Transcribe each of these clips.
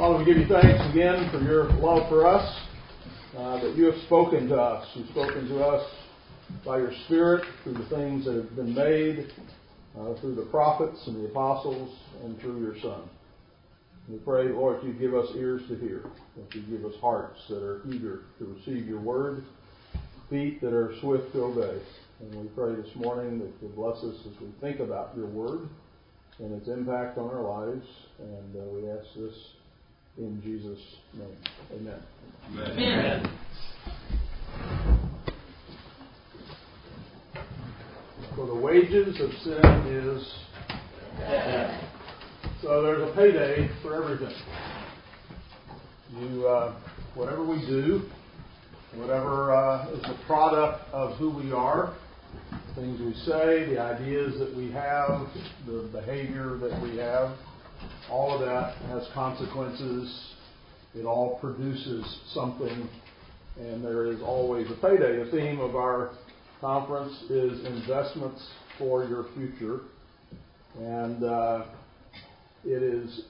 Father, we give you thanks again for your love for us, uh, that you have spoken to us. You've spoken to us by your Spirit through the things that have been made, uh, through the prophets and the apostles, and through your Son. We pray, Lord, you give us ears to hear, that you give us hearts that are eager to receive your word, feet that are swift to obey. And we pray this morning that you bless us as we think about your word and its impact on our lives. And uh, we ask this in Jesus' name. Amen. Amen. For the wages of sin is death. So there's a payday for everything. You, uh, whatever we do, whatever uh, is the product of who we are, things we say, the ideas that we have, the behavior that we have, all of that has consequences. It all produces something, and there is always a payday. The theme of our conference is investments for your future, and uh, it is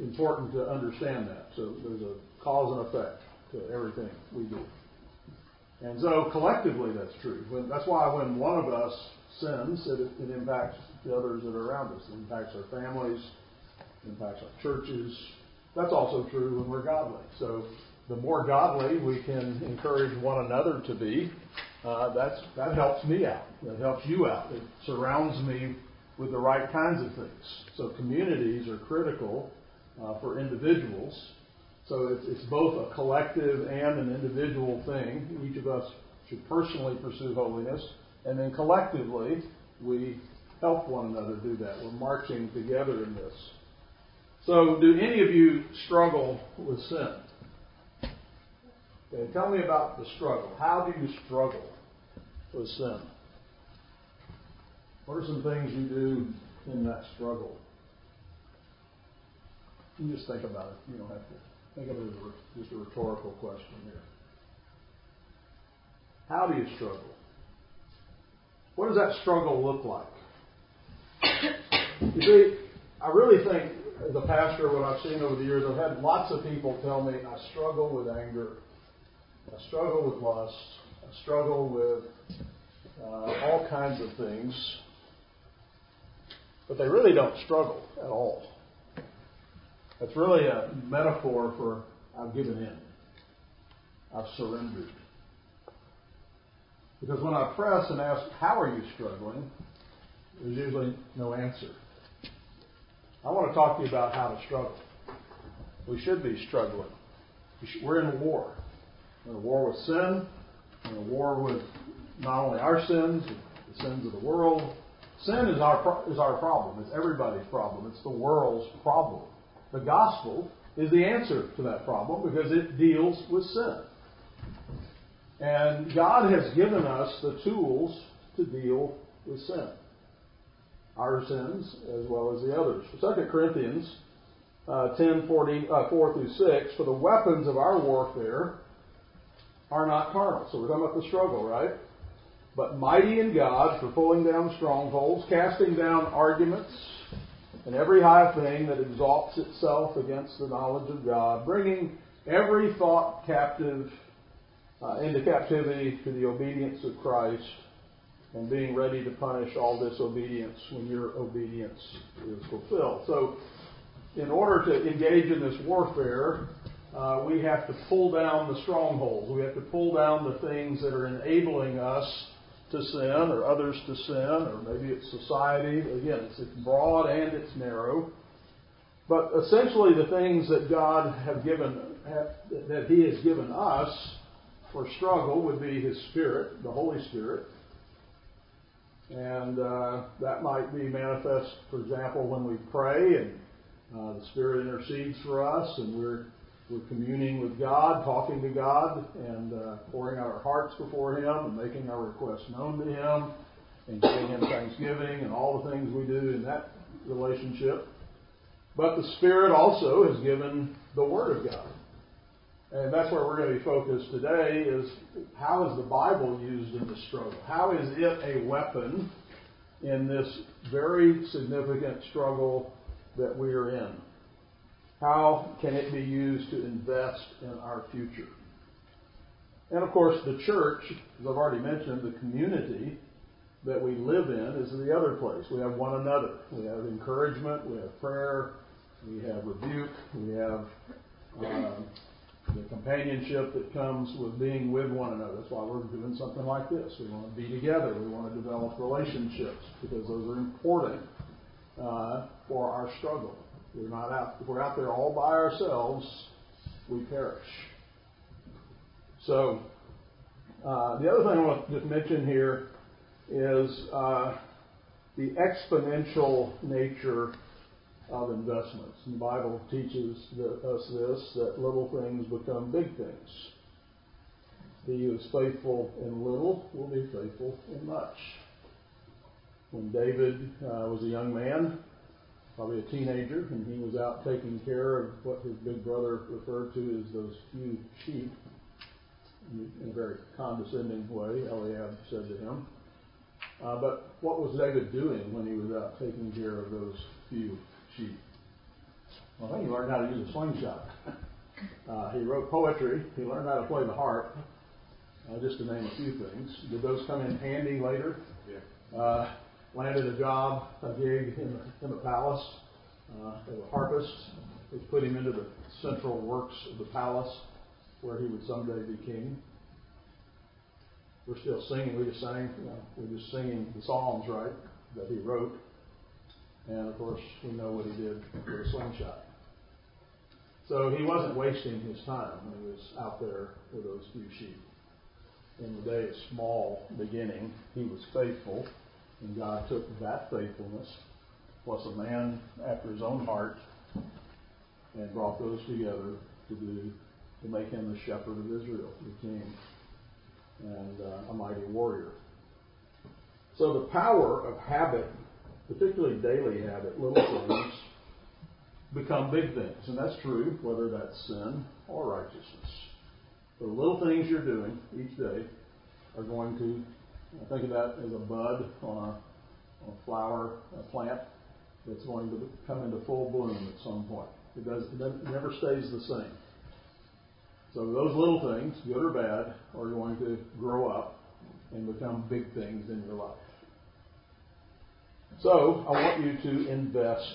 important to understand that. So there's a cause and effect to everything we do. And so collectively that's true. When, that's why when one of us sins, it, it impacts the others that are around us. It impacts our families, impacts our churches. That's also true when we're godly. So the more godly we can encourage one another to be, uh, that's, that helps me out. That helps you out. It surrounds me with the right kinds of things. So communities are critical uh, for individuals. So it's, it's both a collective and an individual thing. Each of us should personally pursue holiness, and then collectively we help one another do that. We're marching together in this. So, do any of you struggle with sin? Okay, tell me about the struggle. How do you struggle with sin? What are some things you do in that struggle? You just think about it. You don't have to think of it as just a rhetorical question here. How do you struggle? What does that struggle look like? You see, I really think as a pastor, what I've seen over the years, I've had lots of people tell me I struggle with anger, I struggle with lust, I struggle with uh, all kinds of things but they really don't struggle at all. It's really a metaphor for I've given in. I've surrendered. Because when I press and ask, how are you struggling? There's usually no answer. I want to talk to you about how to struggle. We should be struggling. We're in a war. We're in a war with sin. In a war with not only our sins, the sins of the world, Sin is our, is our problem. It's everybody's problem. It's the world's problem. The gospel is the answer to that problem because it deals with sin. And God has given us the tools to deal with sin. Our sins as well as the others. 2 Corinthians uh, 10, 40, uh, 4 through 6, for the weapons of our warfare are not carnal. So we're talking about the struggle, right? but mighty in God for pulling down strongholds, casting down arguments and every high thing that exalts itself against the knowledge of God, bringing every thought captive uh, into captivity to the obedience of Christ, and being ready to punish all disobedience when your obedience is fulfilled. So, in order to engage in this warfare, uh, we have to pull down the strongholds. We have to pull down the things that are enabling us to sin or others to sin, or maybe it's society. Again, it's, it's broad and it's narrow. But essentially, the things that God have given, have, that He has given us for struggle would be His Spirit, the Holy Spirit. And uh, that might be manifest, for example, when we pray and uh, the Spirit intercedes for us and we're we're communing with God, talking to God, and uh, pouring out our hearts before Him and making our requests known to Him and giving Him thanksgiving and all the things we do in that relationship. But the Spirit also has given the Word of God. And that's where we're going to be focused today is how is the Bible used in the struggle? How is it a weapon in this very significant struggle that we are in? How can it be used to invest in our future? And of course, the church, as I've already mentioned, the community that we live in is the other place. We have one another. We have encouragement. We have prayer. We have rebuke. We have um, the companionship that comes with being with one another. That's why we're doing something like this. We want to be together. We want to develop relationships because those are important uh, for our struggle. We're not out. If we're out there all by ourselves, we perish. So uh, the other thing I want to just mention here is uh, the exponential nature of investments. And the Bible teaches us this that little things become big things. He who is faithful in little will be faithful in much. When David uh, was a young man, probably a teenager, and he was out taking care of what his big brother referred to as those few sheep, in a very condescending way, Eliab said to him. Uh, but what was David doing when he was out taking care of those few sheep? Well, I think he learned how to use a slingshot. Uh, he wrote poetry. He learned how to play the harp, uh, just to name a few things. Did those come in handy later? Yeah. Uh, landed a job, a gig in the, in the palace uh, as a harpist, which put him into the central works of the palace where he would someday be king. We're still singing. We just sang. You know, we're just singing the psalms, right, that he wrote. And of course, we know what he did with a slingshot. So he wasn't wasting his time when he was out there with those few sheep. In the day of small beginning, he was faithful, and God took that faithfulness, plus a man after his own heart, and brought those together to do to make him the shepherd of Israel, the king, and uh, a mighty warrior. So the power of habit, particularly daily habit, little things, become big things. And that's true whether that's sin or righteousness. The little things you're doing each day are going to, think of that as a bud on a, on a flower, a plant that's going to come into full bloom at some point. It, does, it never stays the same. So those little things, good or bad, are going to grow up and become big things in your life. So I want you to invest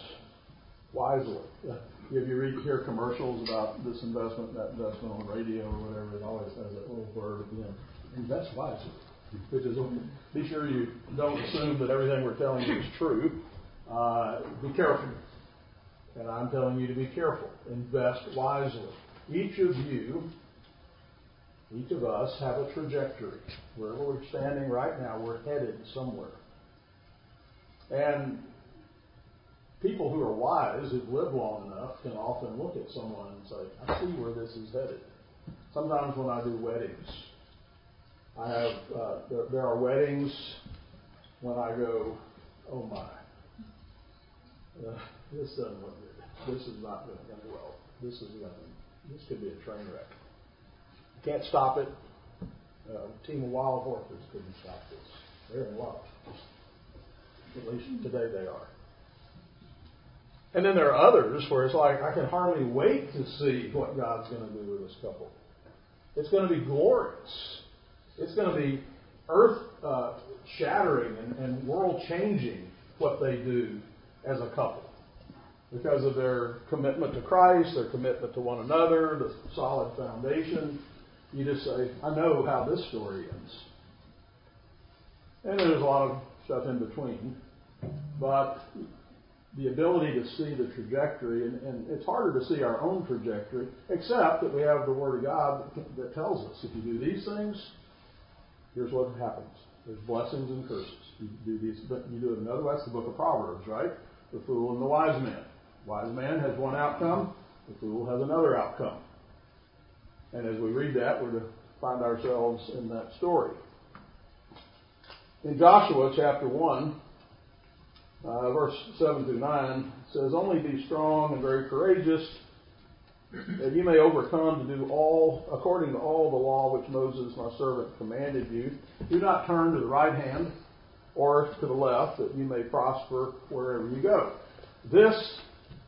wisely. If you read hear commercials about this investment, that investment on radio or whatever, it always has that little word at the end. Invest wisely. Which is, be sure you don't assume that everything we're telling you is true. Uh, be careful. And I'm telling you to be careful. Invest wisely. Each of you, each of us, have a trajectory. Wherever we're standing right now, we're headed somewhere. And people who are wise, who've lived long enough, can often look at someone and say, I see where this is headed. Sometimes when I do weddings, I have, uh, there, there are weddings when I go, oh my, uh, this doesn't look good. This is not going to go well. This is going to this could be a train wreck. Can't stop it. Uh, a team of wild horses couldn't stop this. They're in love. At least today they are. And then there are others where it's like, I can hardly wait to see what God's going to do with this couple. It's going to be glorious. It's going to be earth uh, shattering and, and world changing what they do as a couple because of their commitment to Christ, their commitment to one another, the solid foundation. You just say, I know how this story ends. And there's a lot of stuff in between. But the ability to see the trajectory, and, and, it's harder to see our own trajectory, except that we have the Word of God that, tells us if you do these things, here's what happens. There's blessings and curses. You do these, but you do it another way. That's the book of Proverbs, right? The fool and the wise man. Wise man has one outcome, the fool has another outcome. And as we read that, we're to find ourselves in that story. In Joshua chapter 1, uh, verse 7 through 9, says, Only be strong and very courageous, that you may overcome to do all, according to all the law which Moses my servant commanded you. Do not turn to the right hand or to the left, that you may prosper wherever you go. This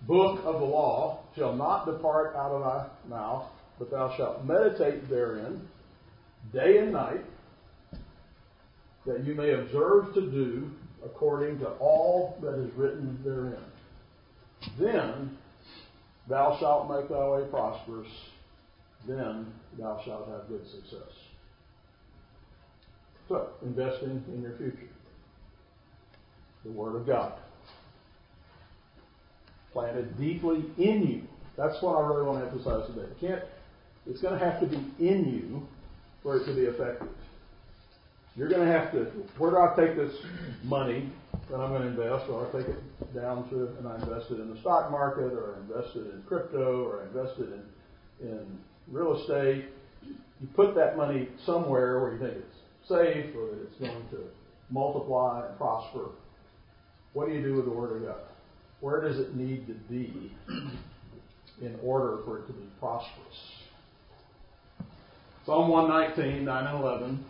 book of the law shall not depart out of thy mouth, but thou shalt meditate therein day and night, that you may observe to do according to all that is written therein. Then thou shalt make thy way prosperous, then thou shalt have good success. So, investing in your future. The Word of God. Planted deeply in you. That's what I really want to emphasize today. Can't, it's going to have to be in you for it to be effective. You're going to have to, where do I take this money that I'm going to invest? Or I take it down to, and I invest it in the stock market, or I invest it in crypto, or I invest it in, in real estate. You put that money somewhere where you think it's safe or that it's going to multiply and prosper. What do you do with the Word of God? Where does it need to be in order for it to be prosperous? Psalm 119, 9 and 11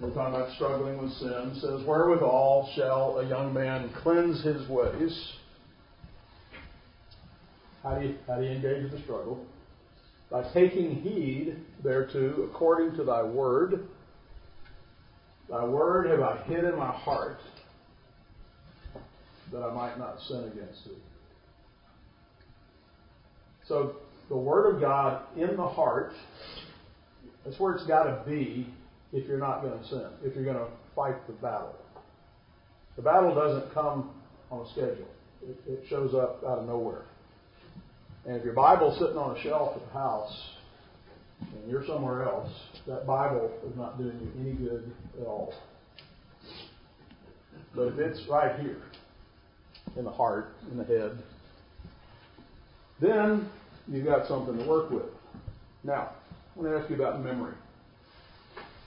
we're talking about struggling with sin, says, Wherewithal shall a young man cleanse his ways? How do you, how do you engage the struggle? By taking heed thereto according to thy word. Thy word have I hid in my heart that I might not sin against thee. So the word of God in the heart, that's where it's got to be if you're not going to sin, if you're going to fight the battle. The battle doesn't come on a schedule. It, it shows up out of nowhere. And if your Bible's sitting on a shelf at the house and you're somewhere else, that Bible is not doing you any good at all. But if it's right here, in the heart, in the head, then you've got something to work with. Now, I want to ask you about memory.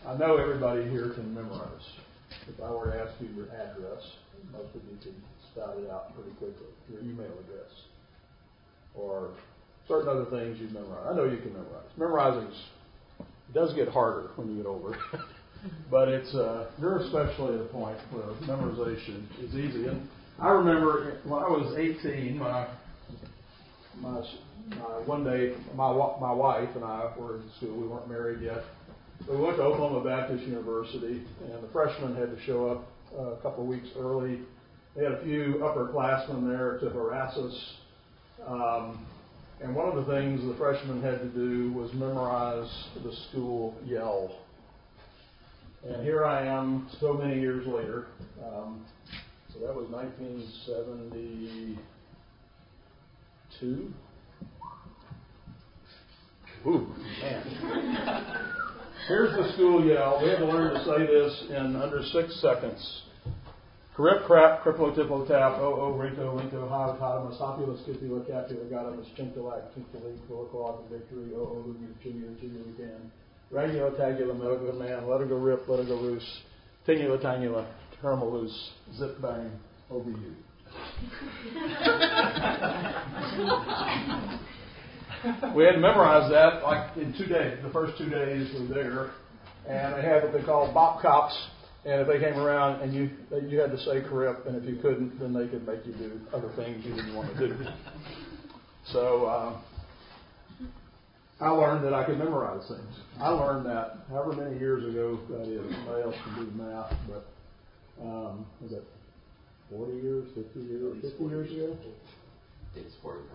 I know everybody here can memorize. If I were to ask you your address, most of you could spout it out pretty quickly. Your email address, or certain other things you memorize. I know you can memorize. Memorizing does get harder when you get older, but it's uh, you're especially at a point where memorization is easy. And I remember when I was 18, my my, my one day my my wife and I were in school. We weren't married yet we went to Oklahoma Baptist University, and the freshmen had to show up uh, a couple of weeks early. They had a few upperclassmen there to harass us. Um, and one of the things the freshmen had to do was memorize the school yell. And here I am so many years later. Um, so that was 1972. Ooh, man. Here's the school yell. We had to learn to say this in under six seconds. Correct crap, criplo tiplo tap, oh oh, rinko, rinko, ha, hatamus, hopulus, cipula, capula, gatamus, chinkalac, chinkali, quilaclaw, victory, oh oh, lugu, chimula, chimula, can. Ragula, tagula, melga, man, let her go rip, let her go loose. Tinula, tangula, termal loose, zip bang, over you. we had to memorize that like in two days. The first two days we were there, and they had what they called bop cops. And if they came around and you you had to say correct, and if you couldn't, then they could make you do other things you didn't want to do. So uh, I learned that I could memorize things. I learned that however many years ago that is. Somebody else can do the math, but um, was it 40 years, 50 years, 50 years ago? It's 49.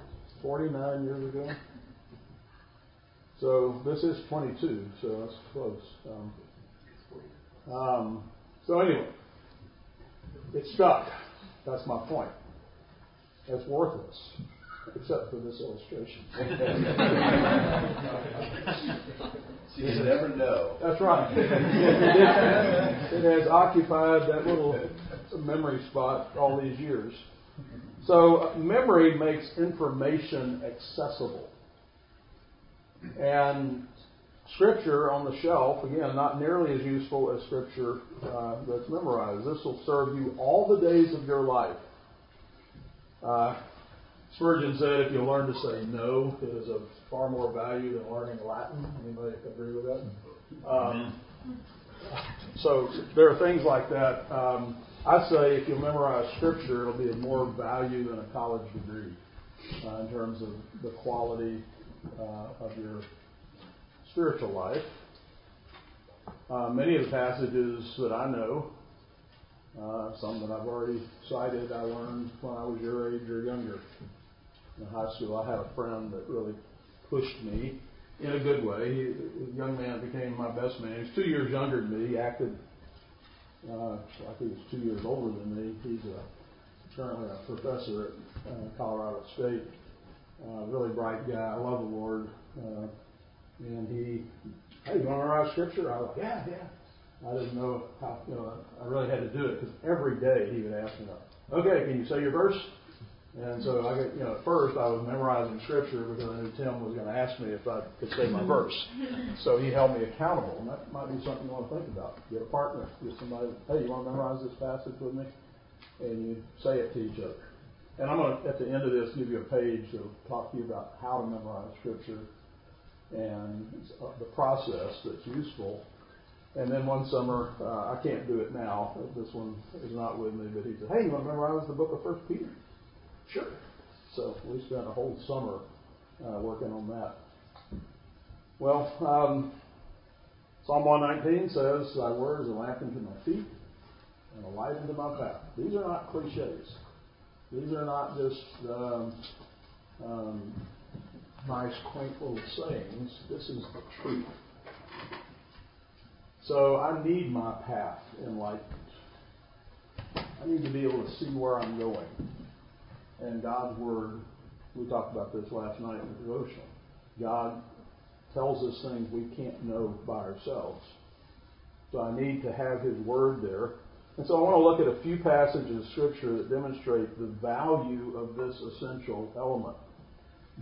49 years ago. So this is 22, so that's close. Um, um, so anyway, it stuck. That's my point. It's worthless, except for this illustration. you never know. That's right. it has occupied that little memory spot all these years. So memory makes information accessible. And Scripture on the shelf, again, not nearly as useful as Scripture uh, that's memorized. This will serve you all the days of your life. Uh, Spurgeon said, if you learn to say no, it is of far more value than learning Latin. Anybody agree with that? Um, so there are things like that. Um, I say if you memorize Scripture, it'll be of more value than a college degree. uh, in terms of the quality of your spiritual life. Uh, many of the passages that I know, uh, some that I've already cited, I learned when I was your age or younger. In high school, I had a friend that really pushed me in a good way. He, a young man became my best man. He's two years younger than me. He acted uh, like he was two years older than me. He's a, currently a professor at uh, Colorado State. Uh, really bright guy. I love the Lord. Uh, and he, hey, you want to memorize scripture? I was like, yeah, yeah. I didn't know how, you know, I really had to do it because every day he would ask me, okay, can you say your verse? And so I you know, at first I was memorizing scripture because I knew Tim was going to ask me if I could say my verse. So he held me accountable, and that might be something you want to think about. Get a partner, get somebody, hey, you want to memorize this passage with me? And you say it to each other. And I'm going to, at the end of this, give you a page that'll talk to you about how to memorize scripture and the process that's useful. And then one summer, uh, I can't do it now. This one is not with me, but he said, "Hey, you want to memorize the book of First Peter?" Sure. So we spent a whole summer uh, working on that. Well, um, Psalm 119 says, "Thy word is a lamp unto my feet and a light unto my path." These are not cliches. These are not just um, um, nice, quaint little sayings. This is the truth. So I need my path enlightened. I need to be able to see where I'm going. And God's Word, we talked about this last night in the devotional. God tells us things we can't know by ourselves. So I need to have His Word there. And so I want to look at a few passages of Scripture that demonstrate the value of this essential element.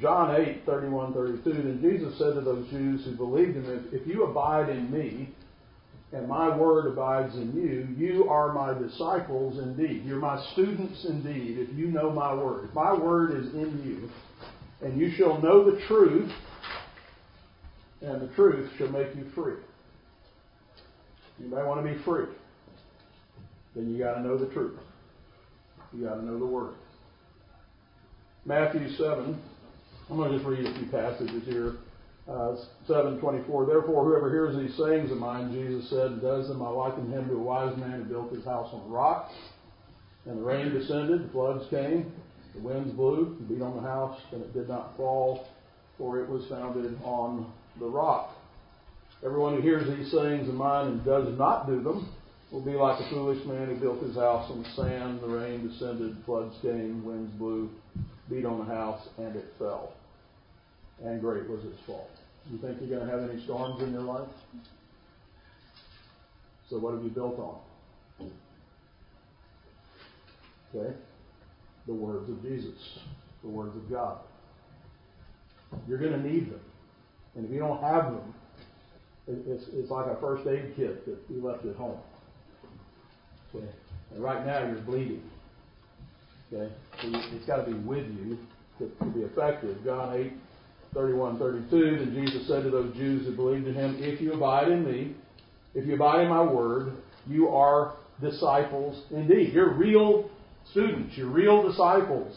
John 8, 31, 32, then Jesus said to those Jews who believed in him, If you abide in me, and my word abides in you, you are my disciples indeed. You're my students indeed, if you know my word. If my word is in you, and you shall know the truth, and the truth shall make you free. You may want to be free. Then you got to know the truth. You got to know the word. Matthew 7, I'm going to just read a few passages here. Uh, 724. Therefore, whoever hears these sayings of mine, Jesus said, and does them, I liken him to a wise man who built his house on a rock. And the rain descended, the floods came, the winds blew, and beat on the house, and it did not fall, for it was founded on the rock. Everyone who hears these sayings of mine and does not do them will be like a foolish man who built his house on the sand. The rain descended, floods came, winds blew, beat on the house, and it fell. And great was its fall. You think you're going to have any storms in your life? So what have you built on? Okay? The words of Jesus, the words of God. You're going to need them. And if you don't have them, it's, it's like a first aid kit that you left at home. Okay? And right now you're bleeding. Okay? So it's got to be with you to, to be effective. John 8, 31, 32. Then Jesus said to those Jews who believed in him, If you abide in me, if you abide in my word, you are disciples indeed. You're real students. You're real disciples.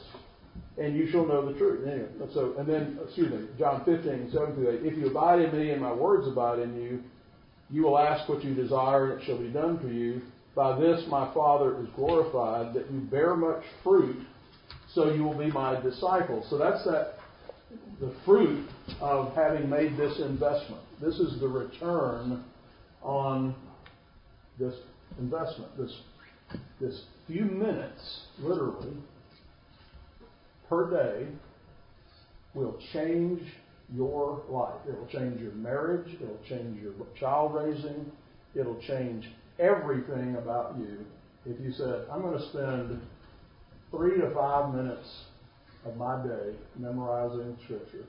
And you shall know the truth. Anyway, so, and then, excuse me, John 15, 7 through 8. If you abide in me and my words abide in you, you will ask what you desire and it shall be done for you. By this my Father is glorified, that you bear much fruit, so you will be my disciples. So that's that the fruit of having made this investment. This is the return on this investment. This this few minutes, literally, per day will change your life. It will change your marriage. It will change your child raising. It'll change everything about you. If you said, I'm going to spend three to five minutes of my day memorizing Scripture,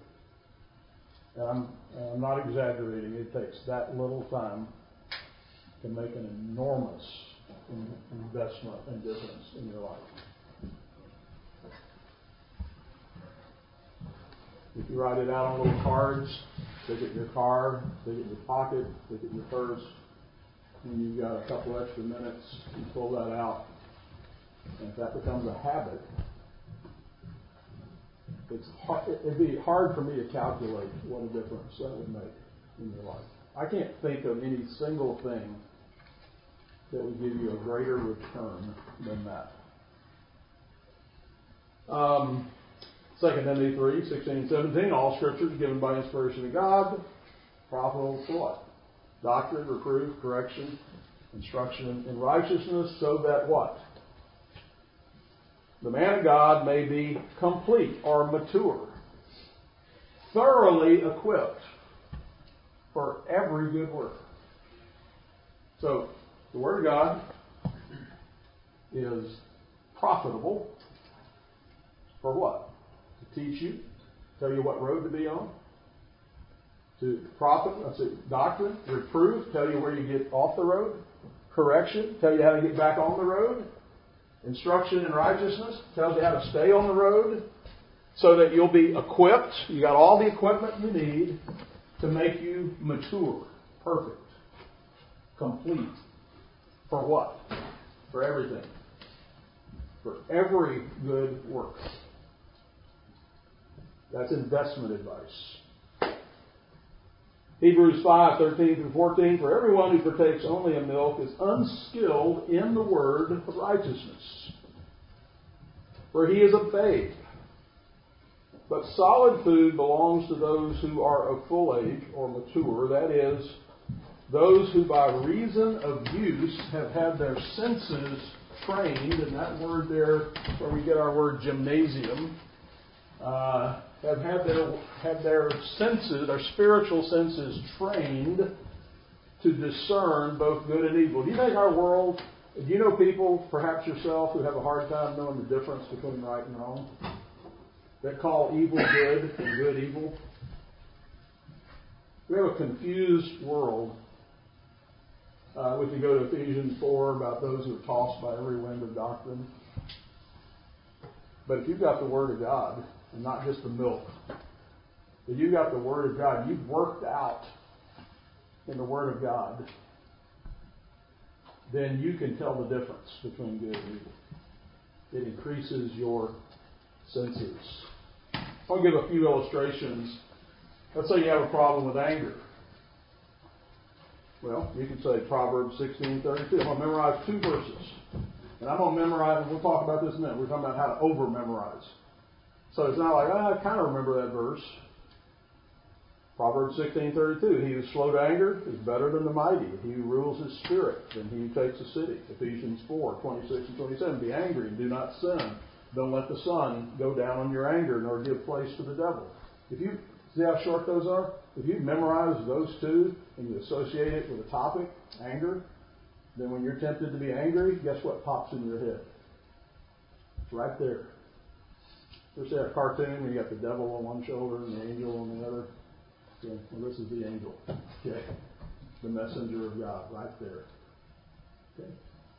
and I'm, and I'm not exaggerating, it takes that little time to make an enormous investment and difference in your life. If you write it out on little cards, stick it in your car, stick it in your pocket, stick it in your purse, and you've got a couple extra minutes, you pull that out. And if that becomes a habit, it's hard, it'd be hard for me to calculate what a difference that would make in your life. I can't think of any single thing that would give you a greater return than that. Um, 2 Timothy 3, 16, 17, all scripture is given by inspiration of God, profitable for what? Doctrine, reproof, correction, instruction in righteousness, so that what? The man of God may be complete or mature, thoroughly equipped for every good work. So, the Word of God is profitable for what? To teach you, tell you what road to be on, to profit, let's uh, doctrine, reproof, tell you where you get off the road, correction, tell you how to get back on the road, instruction in righteousness, tells you how to stay on the road, so that you'll be equipped. You got all the equipment you need to make you mature, perfect, complete. For what? For everything. For every good work. That's investment advice. Hebrews 5, 13 through 14. For everyone who partakes only of milk is unskilled in the word of righteousness. For he is a babe. But solid food belongs to those who are of full age or mature, that is, those who by reason of use have had their senses trained, and that word there, where we get our word gymnasium, uh, have had their, had their senses, their spiritual senses trained to discern both good and evil. Do you think our world, do you know people, perhaps yourself, who have a hard time knowing the difference between right and wrong? That call evil good and good evil? We have a confused world. Uh, we can go to Ephesians 4 about those who are tossed by every wind of doctrine. But if you've got the Word of God, and not just the milk. But you've got the Word of God, you've worked out in the Word of God, then you can tell the difference between good and evil. It increases your senses. I'll give a few illustrations. Let's say you have a problem with anger. Well, you can say Proverbs 16:32. I'm going to memorize two verses. And I'm going to memorize, and we'll talk about this in a minute. We're talking about how to over memorize. So it's not like, oh, I kind of remember that verse. Proverbs 16:32. He who's slow to anger is better than the mighty. He who rules his spirit than he who takes a city. Ephesians 4:26 and 27. Be angry and do not sin. Don't let the sun go down on your anger, nor give place to the devil. If you see how short those are, if you memorize those two and you associate it with a topic, anger, then when you're tempted to be angry, guess what pops in your head? It's right there. There's a cartoon you got the devil on one shoulder and the angel on the other. Well, this is the angel. Okay, the messenger of God, right there. Okay,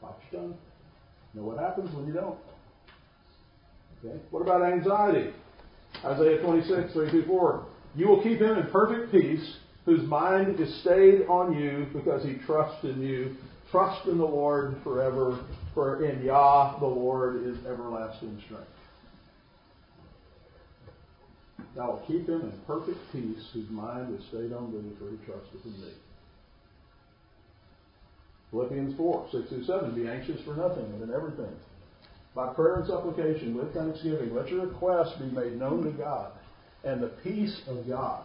your tongue. Know what happens when you don't. Okay, what about anxiety? Isaiah 26, 3 through 4. You will keep him in perfect peace, whose mind is stayed on you because he trusts in you. Trust in the Lord forever, for in Yah the Lord is everlasting strength. Thou wilt keep him in perfect peace, whose mind is stayed on thee, for he trusteth in thee. Philippians 4, 6 through 7. Be anxious for nothing, but in everything. By prayer and supplication, with thanksgiving, let your requests be made known to God. And the peace of God,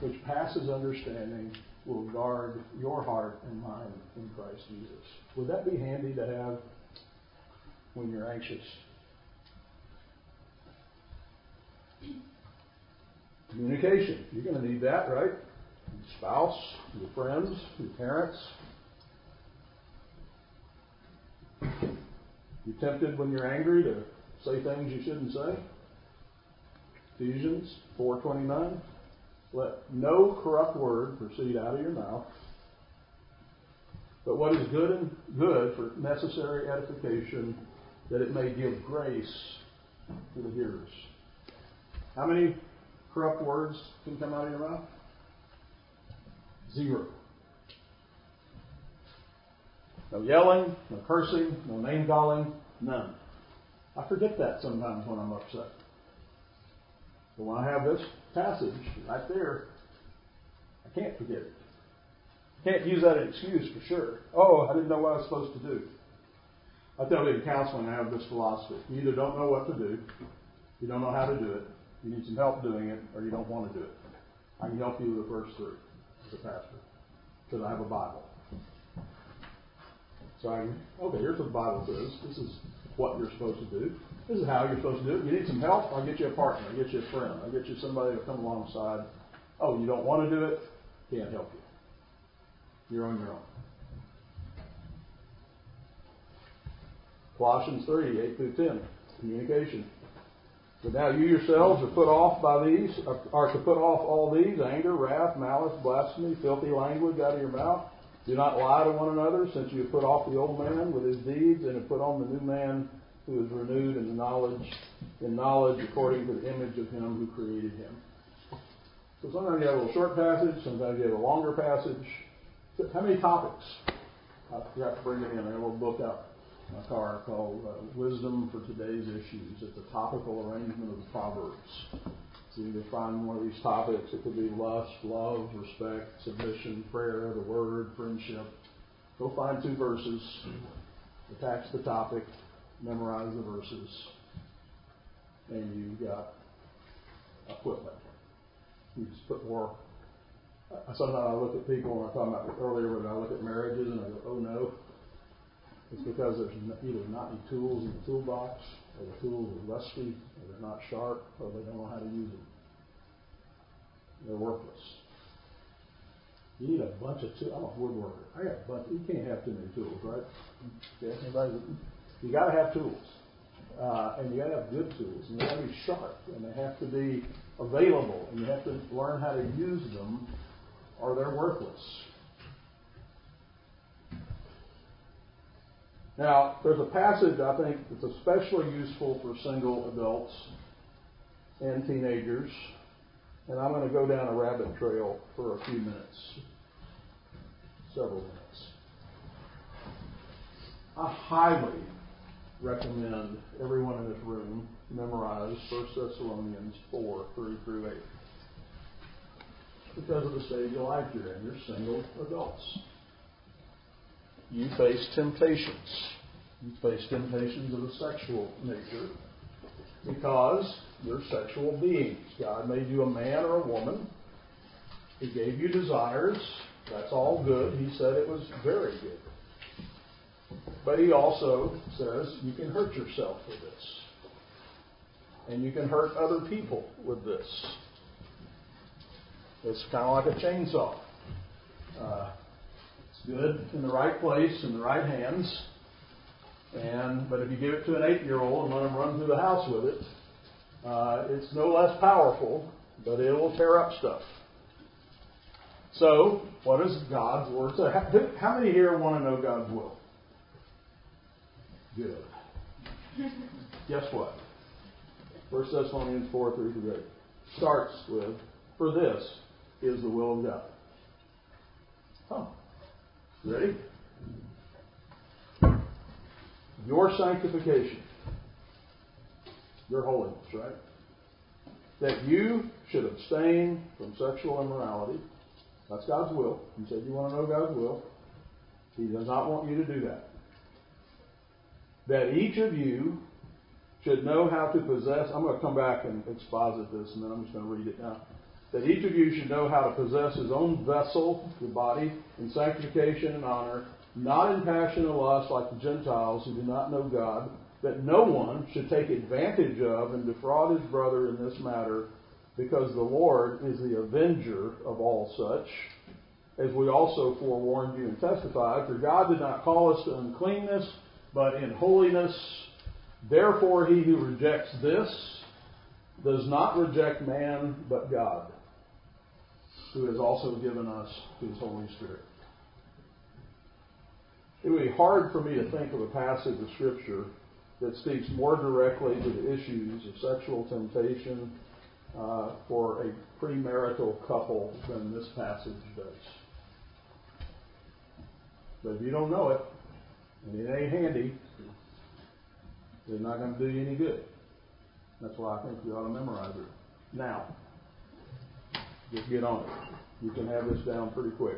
which passes understanding, will guard your heart and mind in Christ Jesus. Would that be handy to have when you're anxious? Communication. You're going to need that, right? Your spouse, your friends, your parents. You're tempted when you're angry to say things you shouldn't say? Ephesians 4:29. Let no corrupt word proceed out of your mouth, but what is good and good for necessary edification, that it may give grace to the hearers. How many corrupt words can come out of your mouth? Zero. No yelling, no cursing, no name calling, none. I forget that sometimes when I'm upset. But when I have this passage right there, I can't forget it. Can't use that as excuse for sure. Oh, I didn't know what I was supposed to do. I tell you in counseling, I have this philosophy. You either don't know what to do, you don't know how to do it, you need some help doing it, or you don't want to do it. I can help you with the first three as a pastor because I have a Bible. So I can, okay, here's what the Bible says. This is what you're supposed to do. This is how you're supposed to do it. You need some help? I'll get you a partner. I'll get you a friend. I'll get you somebody to come alongside. Oh, you don't want to do it? Can't help you. You're on your own. Colossians 3, 8 through 10. Communication. But now you yourselves are put off by these, are to put off all these anger, wrath, malice, blasphemy, filthy language out of your mouth. Do not lie to one another, since you have put off the old man with his deeds, and have put on the new man who is renewed in knowledge, in knowledge according to the image of him who created him. So sometimes you have a little short passage, sometimes you have a longer passage. How many topics? I forgot to bring it in. I have a little book out car called uh, Wisdom for Today's Issues. It's a topical arrangement of the Proverbs. So you can find one of these topics. It could be lust, love, respect, submission, prayer, the word, friendship. Go find two verses, attach the topic, memorize the verses, and you've got equipment. You just put more. Sometimes I look at people, and I talked about earlier when I look at marriages, and I go, oh no. It's because there's either not any tools in the toolbox, or the tools are rusty, or they're not sharp, or they don't know how to use them. They're worthless. You need a bunch of tools. I'm a woodworker. I got a bunch. You can't have too many tools, right? Yeah, anybody? You got to have tools, uh, and you got to have good tools, and they got to be sharp, and they have to be available, and you have to learn how to use them, or they're worthless. Now, there's a passage I think that's especially useful for single adults and teenagers, and I'm going to go down a rabbit trail for a few minutes, several minutes. I highly recommend everyone in this room memorize 1 Thessalonians 4 3 through 8 because of the stage of life you're in. You're single adults you face temptations. You face temptations of a sexual nature because you're sexual beings. God made you a man or a woman. He gave you desires. That's all good. He said it was very good. But he also says you can hurt yourself with this. And you can hurt other people with this. It's kind of like a chainsaw. Uh, good in the right place, in the right hands. And but if you give it to an eight-year-old and let him run through the house with it, uh, it's no less powerful, but it will tear up stuff. So, what is God's word? How, how many here want to know God's will? Good. Guess what? 1 Thessalonians 4 3 through 8 starts with, For this is the will of God. Huh. Ready? Your sanctification, your holiness, right? That you should abstain from sexual immorality. That's God's will. You said you want to know God's will. He does not want you to do that. That each of you should know how to possess. I'm going to come back and exposit this, and then I'm just going to read it now that each of you should know how to possess his own vessel, the body, in sanctification and honor, not in passion and lust like the Gentiles who do not know God, that no one should take advantage of and defraud his brother in this matter, because the Lord is the avenger of all such, as we also forewarned you and testified. For God did not call us to uncleanness, but in holiness. Therefore, he who rejects this does not reject man, but God who has also given us his Holy Spirit. It would be hard for me to think of a passage of Scripture that speaks more directly to the issues of sexual temptation uh, for a premarital couple than this passage does. But if you don't know it, and it ain't handy, it's not going to do you any good. That's why I think you ought to memorize it. now. Just get on it. You can have this down pretty quick.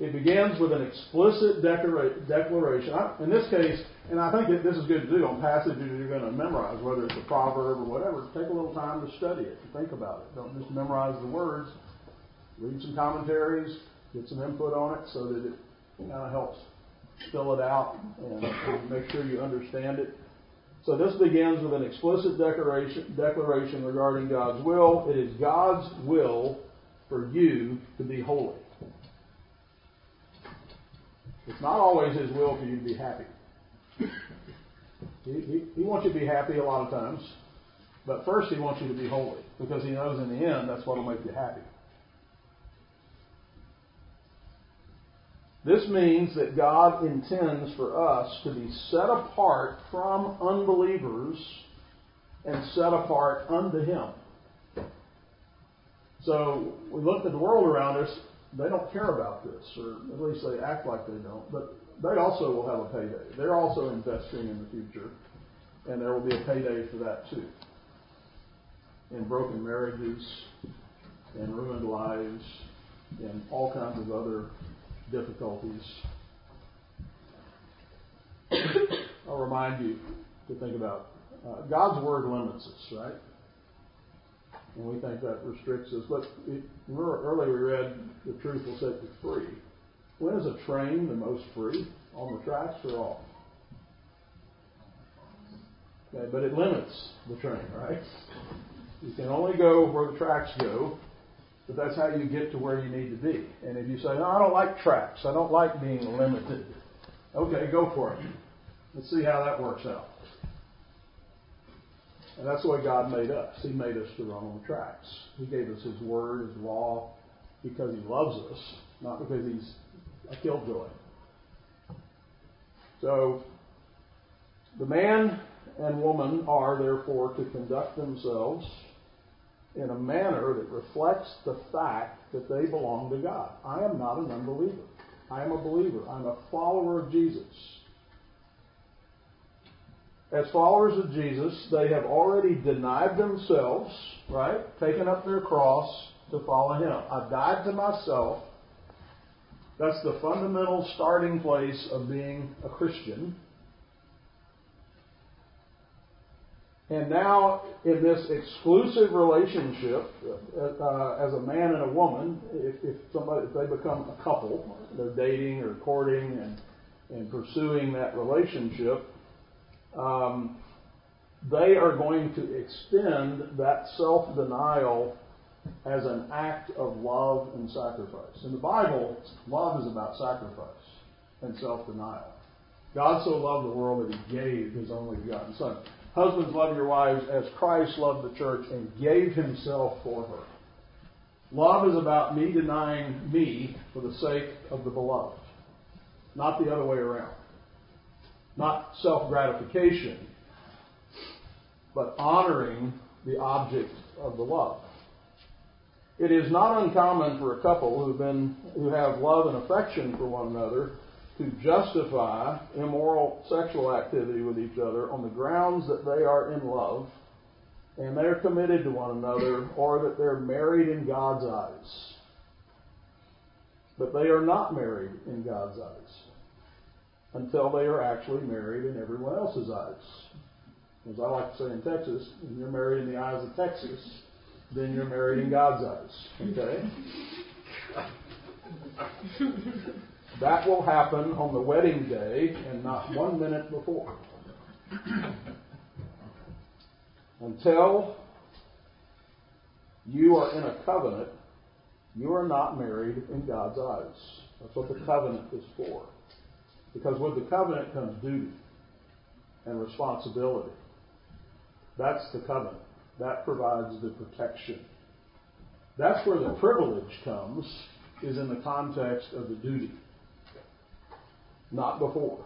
It begins with an explicit declaration. In this case, and I think that this is good to do on passages you're going to memorize, whether it's a proverb or whatever. Take a little time to study it, to think about it. Don't just memorize the words. Read some commentaries, get some input on it so that it kind of helps fill it out and, and make sure you understand it. So this begins with an explicit declaration, declaration regarding God's will. It is God's will for you to be holy. It's not always His will for you to be happy. He, he, he wants you to be happy a lot of times, but first He wants you to be holy because He knows in the end that's what will make you happy. This means that God intends for us to be set apart from unbelievers and set apart unto Him. So we look at the world around us, they don't care about this, or at least they act like they don't, but they also will have a payday. They're also investing in the future, and there will be a payday for that too. In broken marriages, in ruined lives, in all kinds of other difficulties. I'll remind you to think about uh, God's word limits us, right? And we think that restricts us. But it, earlier we read, the truth will set you free. When is a train the most free? On the tracks or off? Okay, but it limits the train, right? You can only go where the tracks go, but that's how you get to where you need to be. And if you say, no, I don't like tracks, I don't like being limited, okay, go for it. Let's see how that works out. And that's the way God made us. He made us to run on tracks. He gave us His Word, His law, because He loves us, not because He's a killjoy. So, the man and woman are therefore to conduct themselves in a manner that reflects the fact that they belong to God. I am not an unbeliever. I am a believer. I'm a follower of Jesus. As followers of Jesus, they have already denied themselves, right? Taken up their cross to follow Him. I've died to myself. That's the fundamental starting place of being a Christian. And now, in this exclusive relationship, uh, as a man and a woman, if, if somebody if they become a couple, they're dating or courting and and pursuing that relationship, um, they are going to extend that self denial as an act of love and sacrifice. In the Bible, love is about sacrifice and self denial. God so loved the world that he gave his only begotten Son. Husbands, love your wives as Christ loved the church and gave himself for her. Love is about me denying me for the sake of the beloved, not the other way around. Not self gratification, but honoring the object of the love. It is not uncommon for a couple who've been, who have love and affection for one another to justify immoral sexual activity with each other on the grounds that they are in love and they're committed to one another or that they're married in God's eyes. But they are not married in God's eyes until they are actually married in everyone else's eyes. As I like to say in Texas, when you're married in the eyes of Texas, then you're married in God's eyes. Okay? That will happen on the wedding day and not one minute before. Until you are in a covenant, you are not married in God's eyes. That's what the covenant is for. Because with the covenant comes duty and responsibility. That's the covenant. That provides the protection. That's where the privilege comes, is in the context of the duty not before.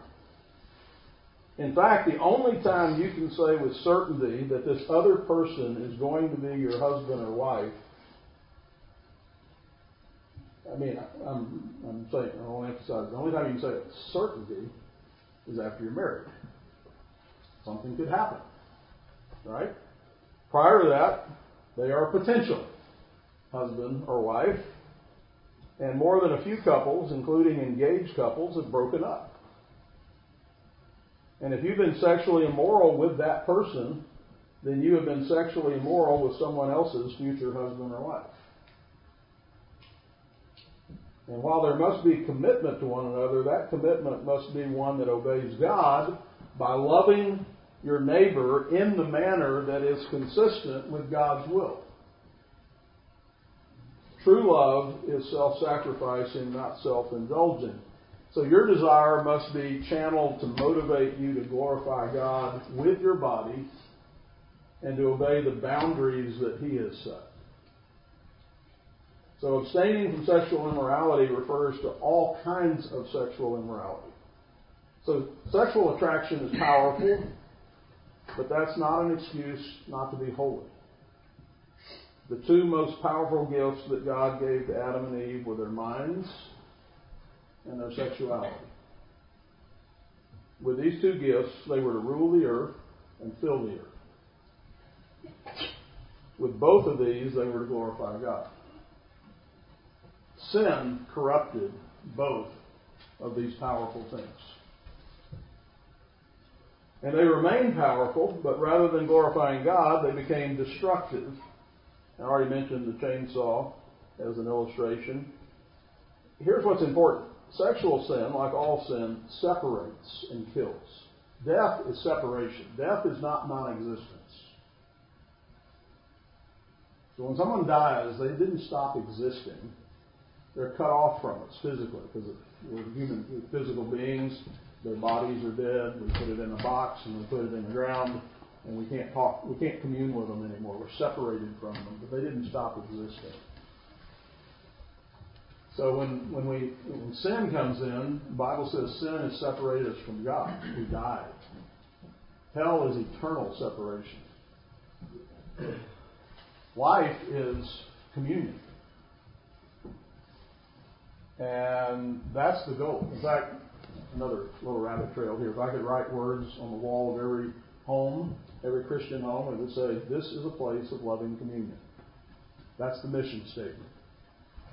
In fact, the only time you can say with certainty that this other person is going to be your husband or wife, I mean, I'm, I'm saying, I want to emphasize, the only time you can say with certainty is after you're married. Something could happen, right? Prior to that, they are potential husband or wife. And more than a few couples, including engaged couples, have broken up. And if you've been sexually immoral with that person, then you have been sexually immoral with someone else's future husband or wife. And while there must be commitment to one another, that commitment must be one that obeys God by loving your neighbor in the manner that is consistent with God's will. True love is self sacrificing, not self indulgent. So your desire must be channeled to motivate you to glorify God with your body and to obey the boundaries that He has set. So abstaining from sexual immorality refers to all kinds of sexual immorality. So sexual attraction is powerful, but that's not an excuse not to be holy. The two most powerful gifts that God gave to Adam and Eve were their minds and their sexuality. With these two gifts, they were to rule the earth and fill the earth. With both of these, they were to glorify God. Sin corrupted both of these powerful things. And they remained powerful, but rather than glorifying God, they became destructive. I already mentioned the chainsaw as an illustration. Here's what's important sexual sin, like all sin, separates and kills. Death is separation, death is not non existence. So when someone dies, they didn't stop existing they're cut off from us physically because we're human physical beings. Their bodies are dead. We put it in a box and we put it in the ground, and we can't talk. We can't commune with them anymore. We're separated from them, but they didn't stop existing. So when when we when sin comes in, the Bible says sin has separated us from God. We died. Hell is eternal separation. Life is communion. And that's the goal. In fact, another little rabbit trail here. If I could write words on the wall of every home, every Christian home, it would say, This is a place of loving communion. That's the mission statement.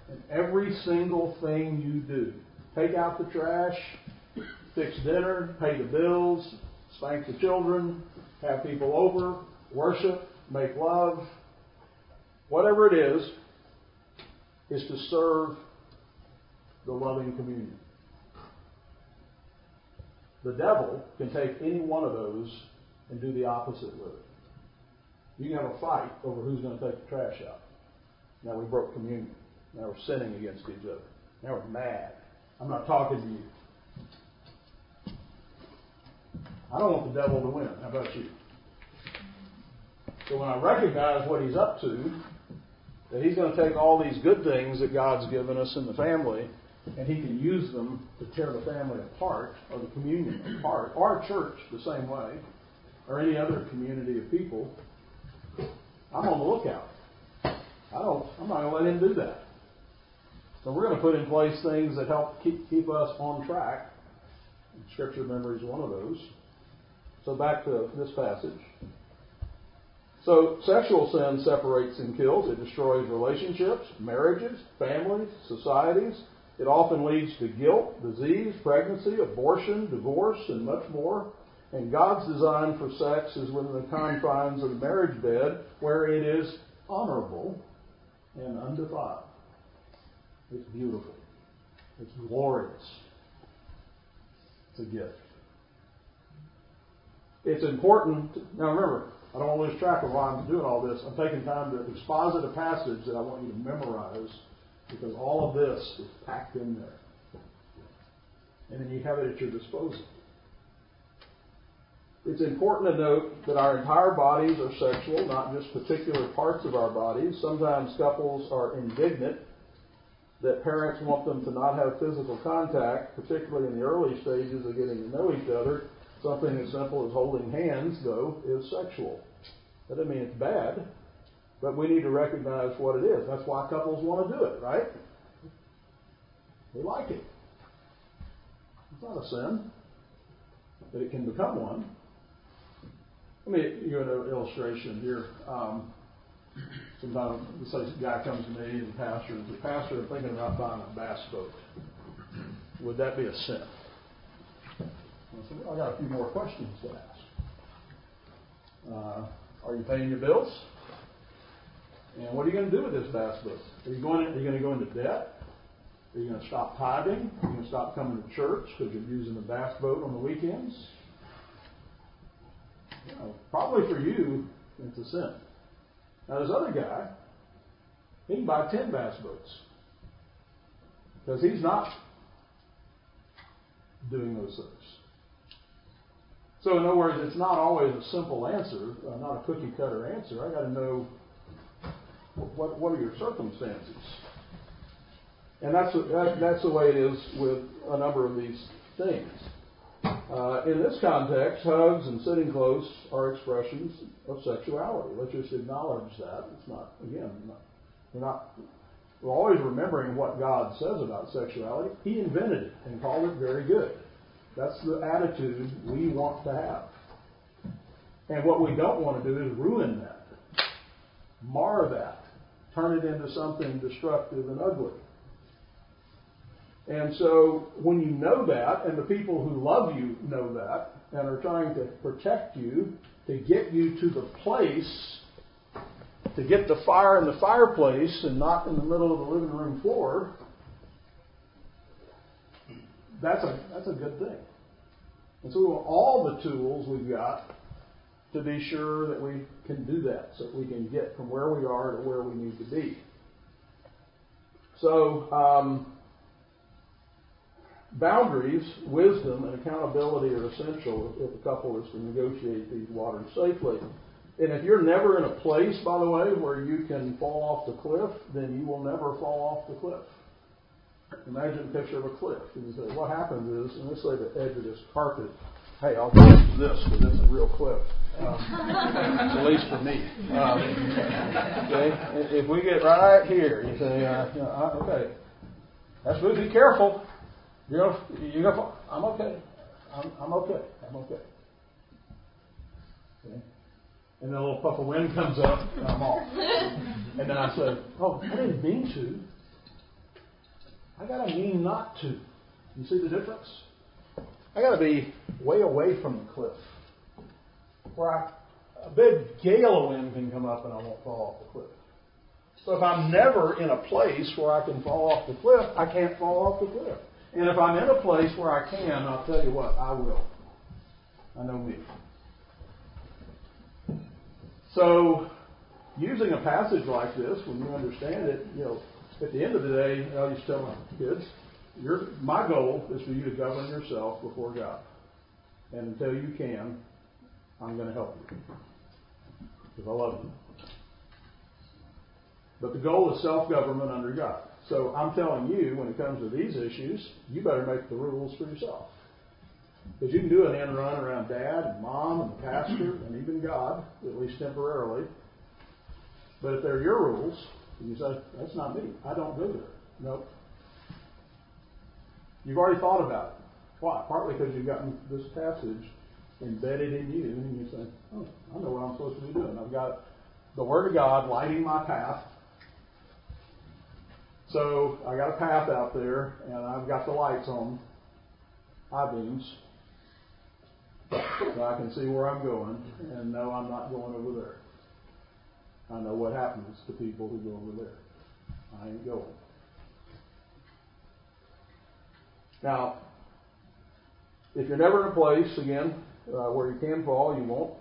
And every single thing you do, take out the trash, fix dinner, pay the bills, spank the children, have people over, worship, make love, whatever it is, is to serve the loving communion. The devil can take any one of those and do the opposite with it. You can have a fight over who's going to take the trash out. Now we broke communion. Now we're sinning against each other. Now we're mad. I'm not talking to you. I don't want the devil to win. How about you? So when I recognize what he's up to, that he's going to take all these good things that God's given us in the family and he can use them to tear the family apart or the communion apart, or church the same way, or any other community of people, I'm on the lookout. I don't. I'm not going to let him do that. So we're going to put in place things that help keep keep us on track. Scripture memory is one of those. So back to this passage. So sexual sin separates and kills. It destroys relationships, marriages, families, societies. It often leads to guilt, disease, pregnancy, abortion, divorce, and much more. And God's design for sex is within the confines of the marriage bed where it is honorable and undefiled. It's beautiful. It's glorious. It's a gift. It's important. Now remember, I don't want to lose track of why I'm doing all this. I'm taking time to exposit a passage that I want you to memorize because all of this is packed in there. And then you have it at your disposal. It's important to note that our entire bodies are sexual, not just particular parts of our bodies. Sometimes couples are indignant that parents want them to not have physical contact, particularly in the early stages of getting to know each other. Something as simple as holding hands, though, is sexual. That doesn't mean it's bad. But we need to recognize what it is. That's why couples want to do it, right? They like it. It's not a sin, but it can become one. Let me give you an illustration here. Um, sometimes, say a guy comes to me, the pastor, the pastor is thinking about buying a bass boat. Would that be a sin? I said, well, I got a few more questions to ask. Uh, are you paying your bills? And what are you going to do with this bass boat? Are you going? Are you going to go into debt? Are you going to stop tithing? Are you going to stop coming to church because you're using the bass boat on the weekends? Know, probably for you, it's a sin. Now, this other guy, he can buy 10 bass boats because he's not doing those things. So, in other words, it's not always a simple answer, uh, not a cookie cutter answer. I got to know what, what are your circumstances. And that's, that, that's the way it is with a number of these things. Uh, in this context, hugs and sitting close are expressions of sexuality. Let's just acknowledge that. It's not, again, not, we're not, we're always remembering what God says about sexuality. He invented it and called it very good. That's the attitude we want to have. And what we don't want to do is ruin that, mar that, turn it into something destructive and ugly. And so when you know that, and the people who love you know that, and are trying to protect you, to get you to the place, to get the fire in the fireplace and not in the middle of the living room floor, that's a, that's a good thing. And so we want all the tools we've got to be sure that we can do that, so that we can get from where we are to where we need to be. So, um, boundaries, wisdom, and accountability are essential if a couple is to negotiate these waters safely. And if you're never in a place, by the way, where you can fall off the cliff, then you will never fall off the cliff. Imagine a picture of a cliff. And you say, what happens is, and let's say the edge of this carpet, hey, I'll use this because it's a real cliff. Um, at least for me. Um, okay, if we get right here, you say, uh, uh, okay, that's good. Be careful. You know, you know, I'm okay. I'm, I'm okay. I'm okay. okay. And then a little puff of wind comes up, and I'm off. And then I say, "Oh, I didn't mean to. I got to mean not to." You see the difference? I got to be way away from the cliff, where I, a big gale of wind can come up and I won't fall off the cliff. So if I'm never in a place where I can fall off the cliff, I can't fall off the cliff. And if I'm in a place where I can, I'll tell you what, I will. I know me. So, using a passage like this, when you understand it, you know, at the end of the day, I to tell my kids, your, my goal is for you to govern yourself before God. And until you can, I'm going to help you. Because I love you. But the goal is self government under God. So I'm telling you, when it comes to these issues, you better make the rules for yourself. Because you can do an end run around dad and mom and the pastor and even God, at least temporarily. But if they're your rules, you say, that's not me. I don't go there. Nope. You've already thought about it. Why? Partly because you've gotten this passage embedded in you, and you say, oh, I know what I'm supposed to be doing. I've got the Word of God lighting my path. So I got a path out there, and I've got the lights on, high beams, so I can see where I'm going, and know I'm not going over there. I know what happens to people who go over there. I ain't going. Now, if you're never in a place, again, uh, where you can fall, you won't.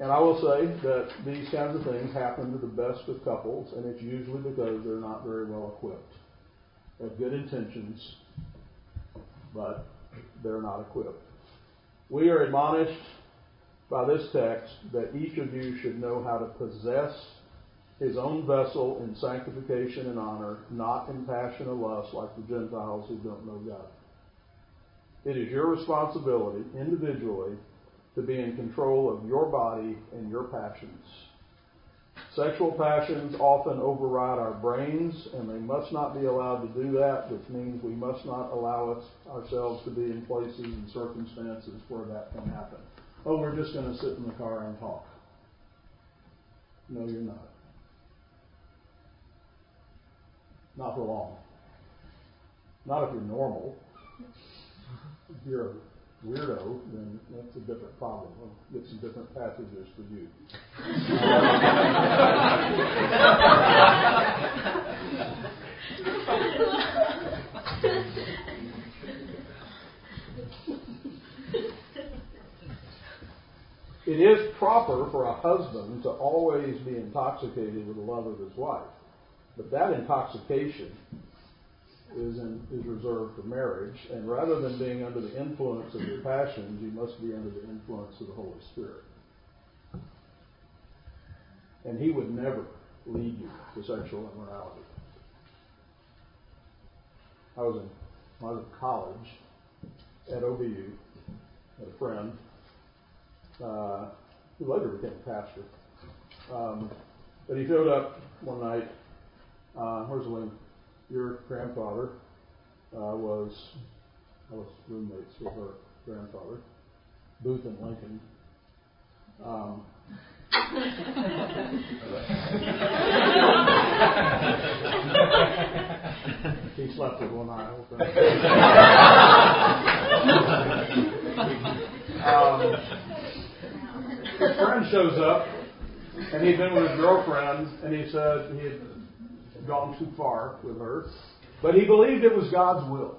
And I will say that these kinds of things happen to the best of couples, and it's usually because they're not very well equipped. They have good intentions, but they're not equipped. We are admonished by this text that each of you should know how to possess his own vessel in sanctification and honor, not in passion or lust like the Gentiles who don't know God. It is your responsibility individually to be in control of your body and your passions. Sexual passions often override our brains, and they must not be allowed to do that, which means we must not allow us, ourselves to be in places and circumstances where that can happen. oh, we're just going to sit in the car and talk. No, you're not. Not for long. Not if you're normal. If you're weirdo, then that's a different problem. We'll get some different passages for you. it is proper for a husband to always be intoxicated with the love of his wife. But that intoxication is, in, is reserved for marriage, and rather than being under the influence of your passions, you must be under the influence of the Holy Spirit. And He would never lead you to sexual immorality. I was in, I was in college at OBU, had a friend uh, who later became a pastor. Um, but he showed up one night. Uh, where's Lynn? Your grandfather uh, was I was roommates with her grandfather, Booth and Lincoln. Um, he slept with one eye open. um, his friend shows up, and he'd been with his girlfriend, and he said he had gone too far with her, but he believed it was God's will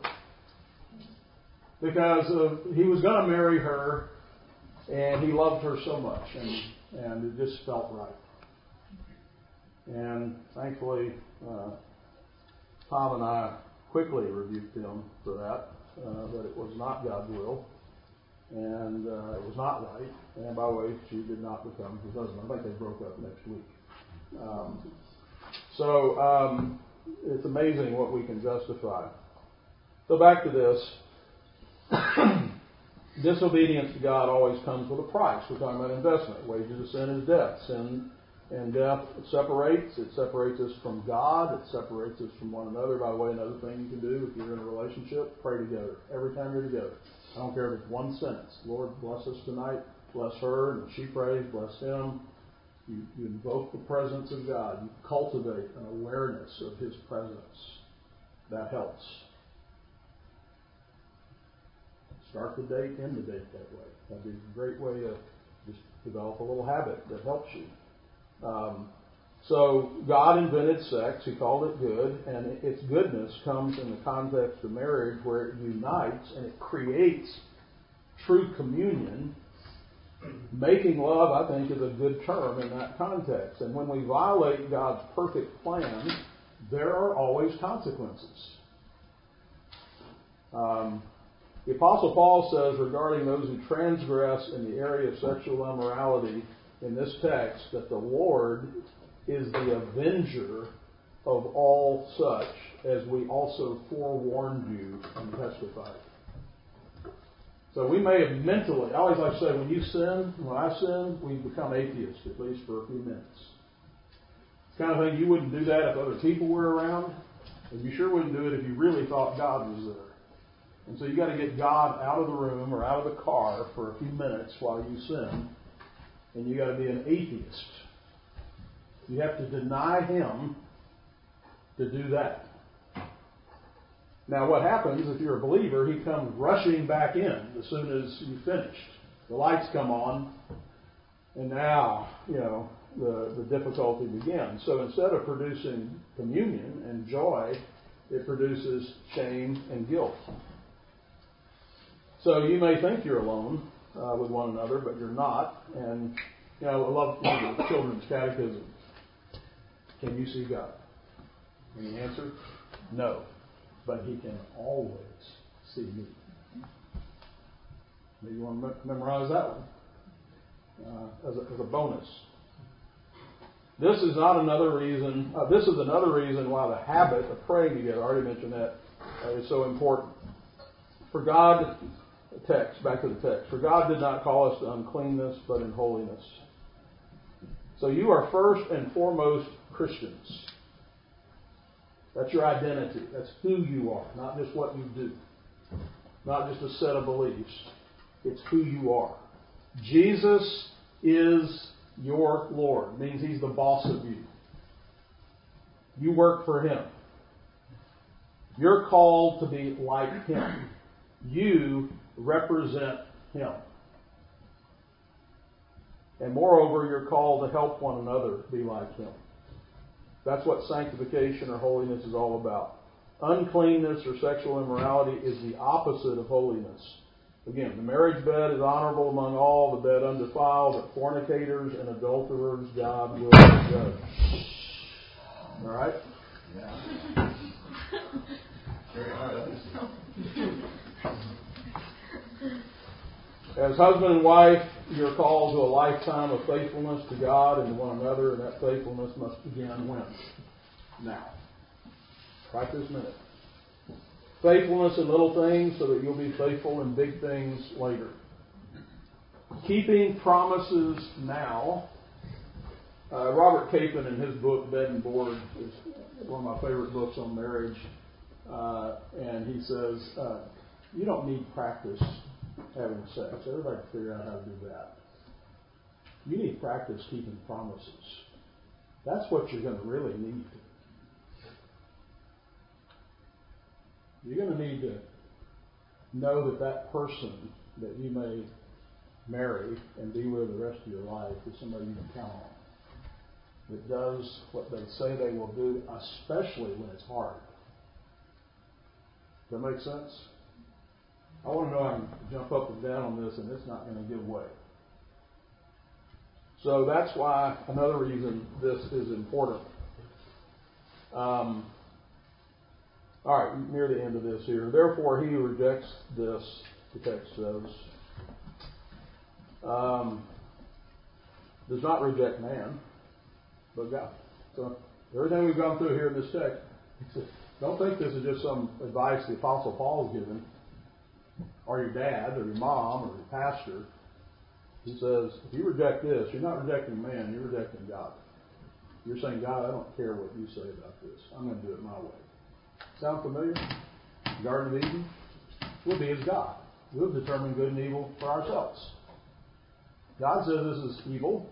because of, he was going to marry her, and he loved her so much, and and it just felt right. And thankfully, uh, Tom and I quickly rebuked him for that, uh, that it was not God's will, and uh, it was not right. And by the way, she did not become his husband. I think they broke up next week. Um, so um, it's amazing what we can justify. So back to this. Disobedience to God always comes with a price. We're talking about investment. Wages of sin is death. Sin and death separates. It separates us from God. It separates us from one another. By the way, another thing you can do if you're in a relationship, pray together. Every time you're together. I don't care if it's one sentence. Lord, bless us tonight. Bless her. And she prays, bless him. You, you invoke the presence of God. You cultivate an awareness of His presence. That helps. Start the date, end the date that way. That'd be a great way to just develop a little habit that helps you. Um, so God invented sex. He called it good, and its goodness comes in the context of marriage, where it unites and it creates true communion. Making love, I think, is a good term in that context. And when we violate God's perfect plan, there are always consequences. Um, the Apostle Paul says regarding those who transgress in the area of sexual immorality in this text that the Lord is the avenger of all such, as we also forewarned you and testified. So we may have mentally, I always like to say, when you sin, when I sin, we become atheists, at least for a few minutes. It's kind of thing you wouldn't do that if other people were around, and you sure wouldn't do it if you really thought God was there. And so you got to get God out of the room or out of the car for a few minutes while you sin, and you got to be an atheist. You have to deny Him to do that. Now, what happens if you're a believer? He comes rushing back in as soon as you finished. The lights come on, and now, you know, the, the difficulty begins. So instead of producing communion and joy, it produces shame and guilt. So you may think you're alone uh, with one another, but you're not. And, you know, I love you know, children's catechism. Can you see God? The answer? No. But He can always see me. Maybe you want to memorize that one uh, as, a, as a bonus. This is not another reason. Uh, this is another reason why the habit of praying together. I already mentioned that uh, is so important. For God, text back to the text. For God did not call us to uncleanness, but in holiness. So you are first and foremost Christians. That's your identity. That's who you are, not just what you do, not just a set of beliefs. It's who you are. Jesus is your Lord. It means He's the boss of you. You work for Him. You're called to be like Him. You represent Him. And moreover, you're called to help one another be like Him. That's what sanctification or holiness is all about. Uncleanness or sexual immorality is the opposite of holiness. Again, the marriage bed is honorable among all, the bed undefiled, but fornicators and adulterers God will judge. All right? Yeah. As husband and wife, you're called to a lifetime of faithfulness to God and to one another, and that faithfulness must begin when? Now. Right this minute. Faithfulness in little things so that you'll be faithful in big things later. Keeping promises now. Uh, Robert Capon, in his book Bed and Board, is one of my favorite books on marriage. Uh, and he says, uh, You don't need practice having sex. Everybody can figure out how to do that. You need practice keeping promises. That's what you're going to really need. You're going to need to know that that person that you may marry and be with the rest of your life is somebody you can count on. That does what they say they will do, especially when it's hard. Does that make sense? I want to know I can jump up and down on this and it's not going to give way. So that's why another reason this is important. Um, all right, near the end of this here. Therefore, he rejects this, the text says, um, does not reject man, but God. So everything we've gone through here in this text, don't think this is just some advice the Apostle Paul is giving or your dad or your mom or your pastor. He says, if you reject this, you're not rejecting man, you're rejecting God. You're saying, God, I don't care what you say about this. I'm going to do it my way. Sound familiar? Garden of Eden? We'll be as God. We'll determine good and evil for ourselves. God says this is evil,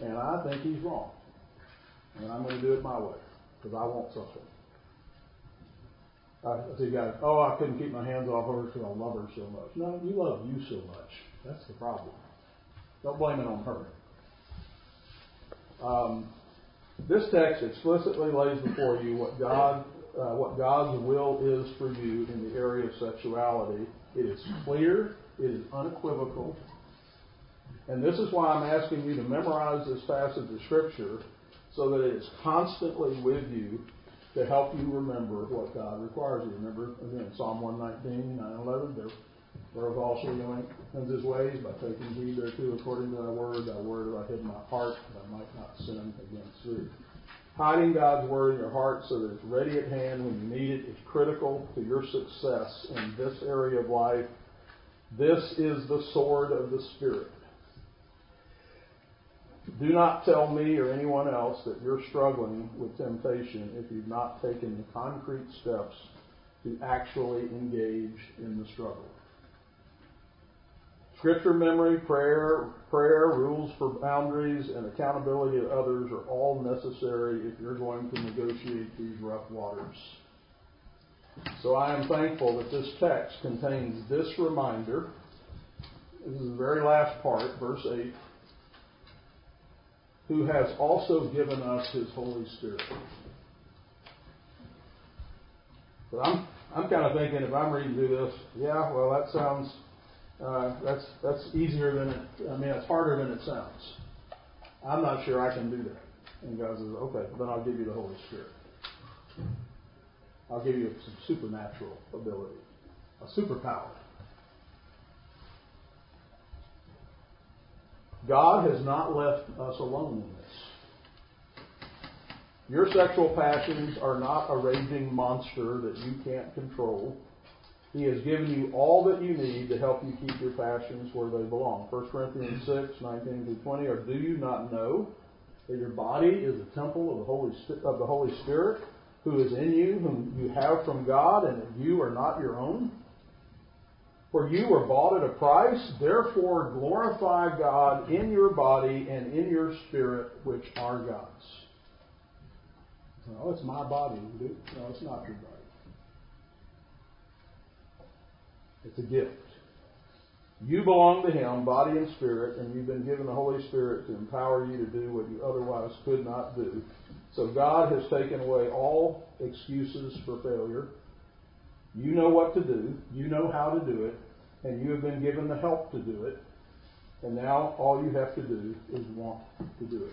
and I think he's wrong. And I'm going to do it my way because I want something. I see guys, oh, I couldn't keep my hands off her because I love her so much. No, you love you so much. That's the problem. Don't blame it on her. Um, this text explicitly lays before you what God, uh, what God's will is for you in the area of sexuality. It is clear. It is unequivocal. And this is why I'm asking you to memorize this passage of Scripture so that it is constantly with you to help you remember what God requires you. Remember, again, Psalm 119, 9, 11, there, whereof also knowing his ways by taking heed thereto according to thy word, thy word have I hid in my heart, that I might not sin against thee. Hiding God's word in your heart so that it's ready at hand when you need it is critical to your success in this area of life. This is the sword of the Spirit. Do not tell me or anyone else that you're struggling with temptation if you've not taken the concrete steps to actually engage in the struggle. Scripture memory, prayer, prayer, rules for boundaries, and accountability of others are all necessary if you're going to negotiate these rough waters. So I am thankful that this text contains this reminder. This is the very last part, verse 8 who has also given us his Holy Spirit. But I'm I'm kind of thinking if I'm reading through this, yeah, well that sounds uh, that's that's easier than it. I mean, it's harder than it sounds. I'm not sure I can do that. And God says, okay, then I'll give you the Holy Spirit. I'll give you some supernatural ability, a superpower. God has not left us alone in this. Your sexual passions are not a raging monster that you can't control. He has given you all that you need to help you keep your passions where they belong. 1 Corinthians 6, 19 through 20. Or do you not know that your body is a temple of the Holy, of the Holy Spirit who is in you, whom you have from God, and that you are not your own? For you were bought at a price, therefore glorify God in your body and in your spirit, which are God's. No, oh, it's my body. No, it's not your body. It's a gift. You belong to Him, body and spirit, and you've been given the Holy Spirit to empower you to do what you otherwise could not do. So God has taken away all excuses for failure. You know what to do, you know how to do it, and you have been given the help to do it. And now all you have to do is want to do it.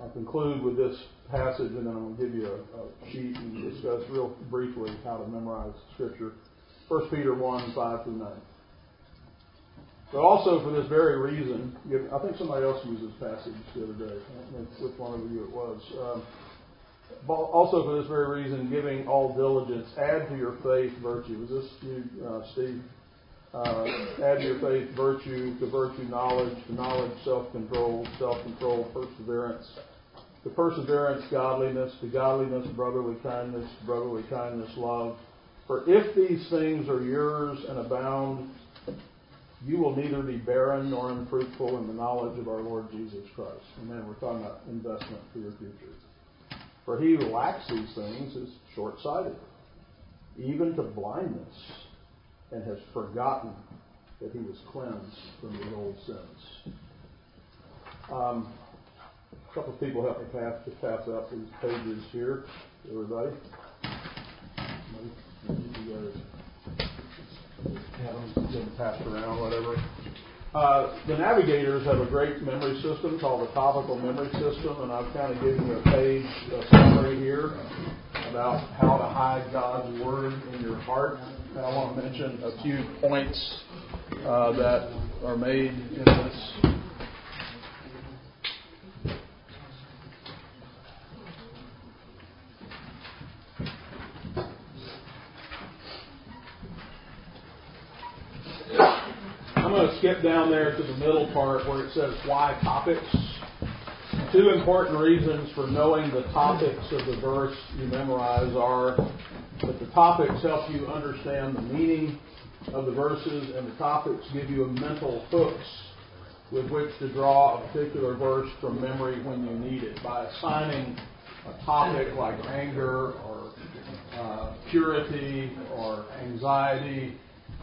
I'll conclude with this passage and then to give you a, a sheet and discuss real briefly how to memorize Scripture. 1 Peter 1 5 through 9. But also for this very reason, I think somebody else used this passage the other day. I don't know which one of you it was. Um, also for this very reason, giving all diligence, add to your faith virtue. Is this you, uh, Steve? Uh, add to your faith virtue, to virtue knowledge, to knowledge self-control, self-control perseverance, to perseverance godliness, to godliness brotherly kindness, brotherly kindness love. For if these things are yours and abound, you will neither be barren nor unfruitful in the knowledge of our Lord Jesus Christ. Amen. We're talking about investment for your future. For he who lacks these things is short sighted, even to blindness, and has forgotten that he was cleansed from his old sins. Um, a couple of people help me pass to pass out these pages here, everybody. Have them, passed around, whatever. Uh, the navigators have a great memory system called the topical memory system, and I've kind of given you a page a summary here about how to hide God's word in your heart. And I want to mention a few points uh, that are made in this down there to the middle part where it says why topics. Two important reasons for knowing the topics of the verse you memorize are that the topics help you understand the meaning of the verses, and the topics give you a mental hooks with which to draw a particular verse from memory when you need it. By assigning a topic like anger or uh, purity or anxiety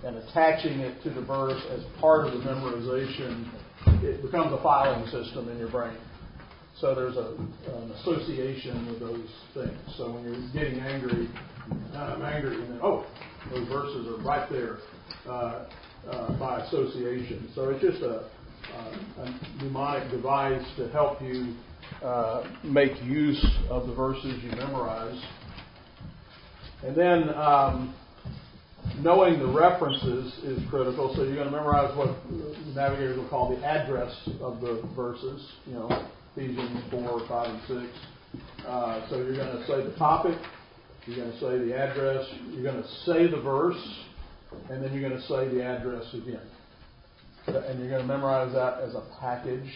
and attaching it to the verse as part of the memorization, it becomes a filing system in your brain. So there's a, an association with those things. So when you're getting angry, I'm angry, and then, oh, those verses are right there uh, uh, by association. So it's just a, a mnemonic device to help you uh, make use of the verses you memorize. And then um, knowing the references is critical. So you're going to memorize what navigators will call the address of the verses. You know, Ephesians four, five, and six. Uh, so you're going to say the topic. You're going to say the address. You're going to say the verse, and then you're going to say the address again. And you're going to memorize that as a package.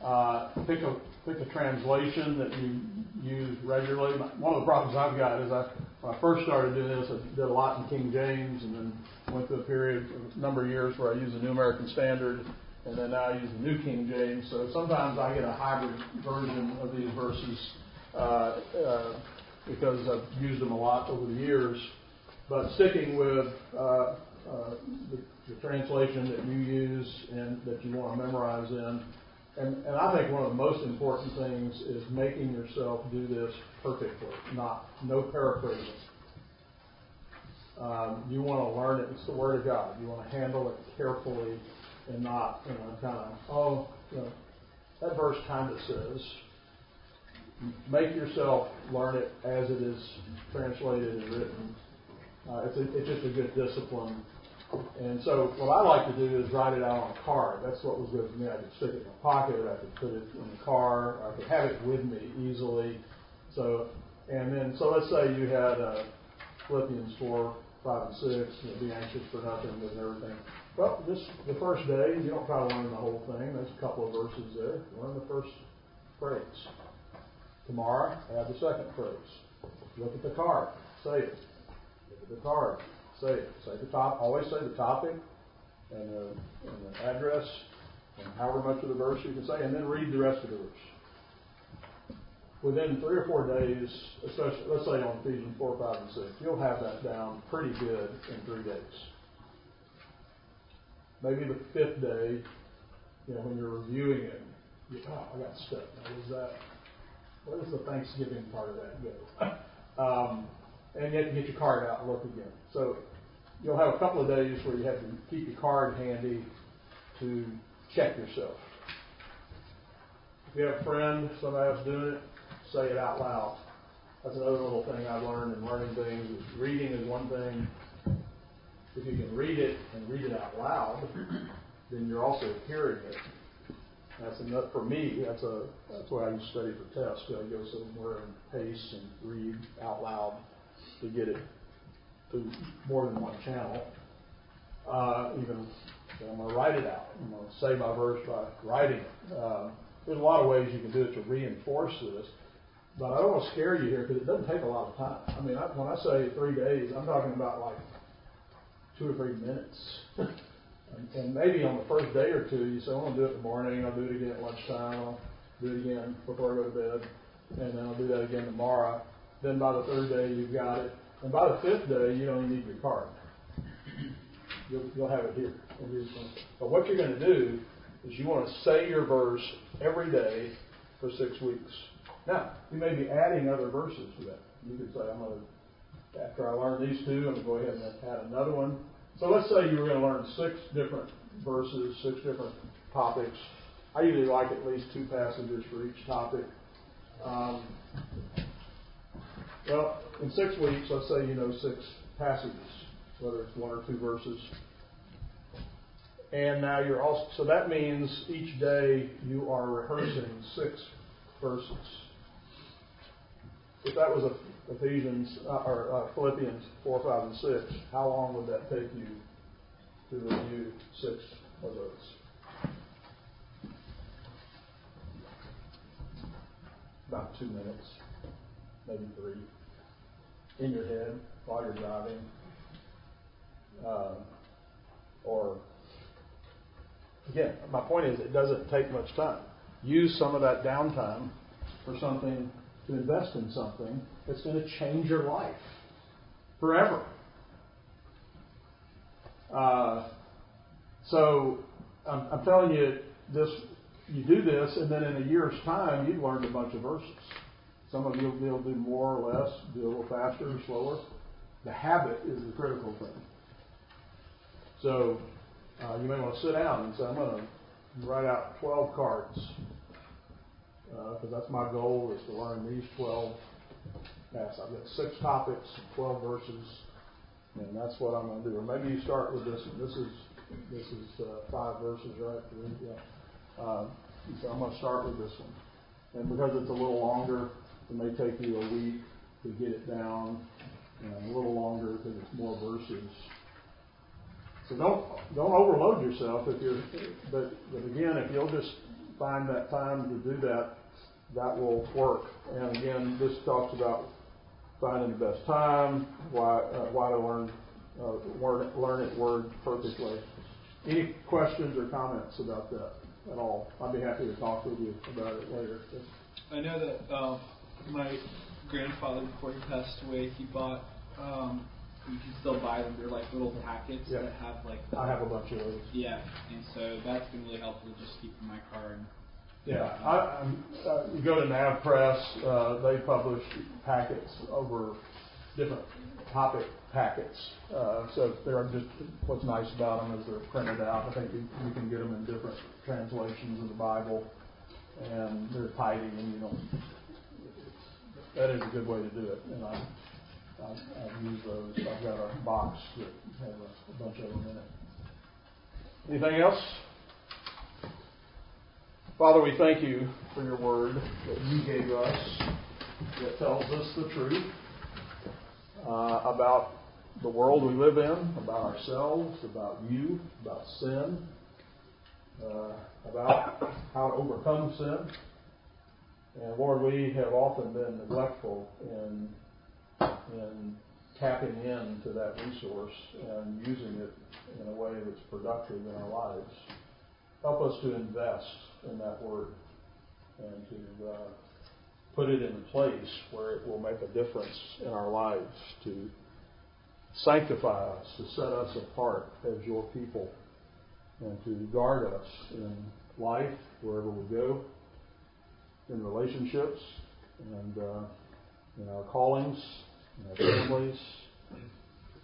Uh, pick a pick a translation that you use regularly. One of the problems I've got is I when I first started doing this, I did a lot in King James, and then went through a period, a number of years where I used the New American Standard, and then now I use the New King James. So sometimes I get a hybrid version of these verses uh, uh, because I've used them a lot over the years. But sticking with uh, uh the, the translation that you use and that you want to memorize in and, and I think one of the most important things is making yourself do this perfectly, not no paraphrasing. Um, you want to learn it. It's the Word of God. You want to handle it carefully and not, you know, kind of, oh, you know, that verse kind of says. Make yourself learn it as it is translated and written. Uh, it's, a, it's just a good discipline and so what I like to do is write it out on a card. That's what was good for me. I could stick it in my pocket, I could put it in the car, I could have it with me easily. So, and then, so let's say you had uh, Philippians 4, 5, and 6, you know, be anxious for nothing and everything. Well, just the first day, you don't try to learn the whole thing. There's a couple of verses there. Learn the first phrase. Tomorrow, add the second phrase. Look at the card. say it. Look at the card, say it. Say the top, always say the topic and the, and the address and however much of the verse you can say, and then read the rest of the verse. Within three or four days, especially, let's say on Ephesians 4, 5, and 6, you'll have that down pretty good in three days. Maybe the fifth day, you know, when you're reviewing it, you, oh, I got stuck. Now, was that, where does the Thanksgiving part of that go? um, and you have to get your card out and look again. So you'll have a couple of days where you have to keep your card handy to check yourself. If you have a friend, somebody else doing it, say it out loud. That's another little thing I've learned in learning things. Is reading is one thing. If you can read it and read it out loud, then you're also hearing it. That's enough for me. That's a that's why I study for tests. I go somewhere and pace and read out loud to get it to more than one channel. Uh, even so I'm going to write it out. I'm going to say my verse by writing it. Um, there's a lot of ways you can do it to reinforce this, but I don't want to scare you here because it doesn't take a lot of time. I mean, I, when I say three days, I'm talking about like two or three minutes. and, and maybe on the first day or two, you say, well, I'll do it in the morning, I'll do it again at lunchtime, I'll do it again before I go to bed, and then I'll do that again tomorrow. Then by the third day, you've got it. And by the fifth day, you don't even need your card. You'll, you'll have it here. But what you're going to do is you want to say your verse every day for six weeks. Now, you may be adding other verses to that. You could say, I'm going to, after I learn these two, I'm going to go ahead and add another one. So let's say you were going to learn six different verses, six different topics. I usually like at least two passages for each topic. Um, well, in six weeks, let's say you know six passages, whether it's one or two verses. And now you're also, so that means each day you are rehearsing six verses. If that was Ephesians uh, or uh, Philippians 4, 5, and 6, how long would that take you to review six of those? About two minutes, maybe three in your head while you're driving, uh, or again, my point is it doesn't take much time. Use some of that downtime for something to invest in something that's going to change your life forever. Uh, so I'm, I'm telling you this. You do this, and then in a year's time, you've learned a bunch of verses. Some of you will be able to do more or less, do a little faster or slower. The habit is the critical thing. So uh, you may want to sit down and say, I'm going to write out 12 cards because uh, that's my goal is to learn these 12 Yes, I've got six topics, 12 verses, and that's what I'm going to do. Or maybe you start with this one. This is this is uh, five verses, right? Yeah. Uh, so I'm going to start with this one, and because it's a little longer, it may take you a week to get it down, and a little longer because it's more verses. So don't don't overload yourself if you're. But but again, if you'll just find that time to do that, that will work. And again, this talks about finding the best time, why uh, why to learn uh, learn learn it word perfectly. Any questions or comments about that at all? I'd be happy to talk with you about it later. I know that uh, my grandfather, before he passed away, he bought. Um, you can still buy them. They're like little packets Yeah. that have like. I have a bunch of those. Yeah, and so that's been really helpful just keep in my car. And, Yeah, I, I'm, uh, you go to NavPress, uh, they publish packets over different topic packets. Uh, so they're just, what's nice about them is they're printed out. I think you, you can get them in different translations of the Bible, and they're tidy, and you don't, that is a good way to do it. And I, I, I've used those. I've got a box that has a, a bunch of them in it. Anything else? Father, we thank you for your word that you gave us that tells us the truth uh, about the world we live in, about ourselves, about you, about sin, uh, about how to overcome sin. And Lord, we have often been neglectful in in tapping into that resource and using it in a way that's productive in our lives. Help us to invest in that word and to uh, put it in a place where it will make a difference in our lives, to sanctify us, to set us apart as your people, and to guard us in life wherever we go, in relationships, and uh, in our callings, in our families.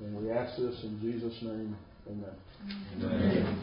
And we ask this in Jesus' name. Amen. Amen.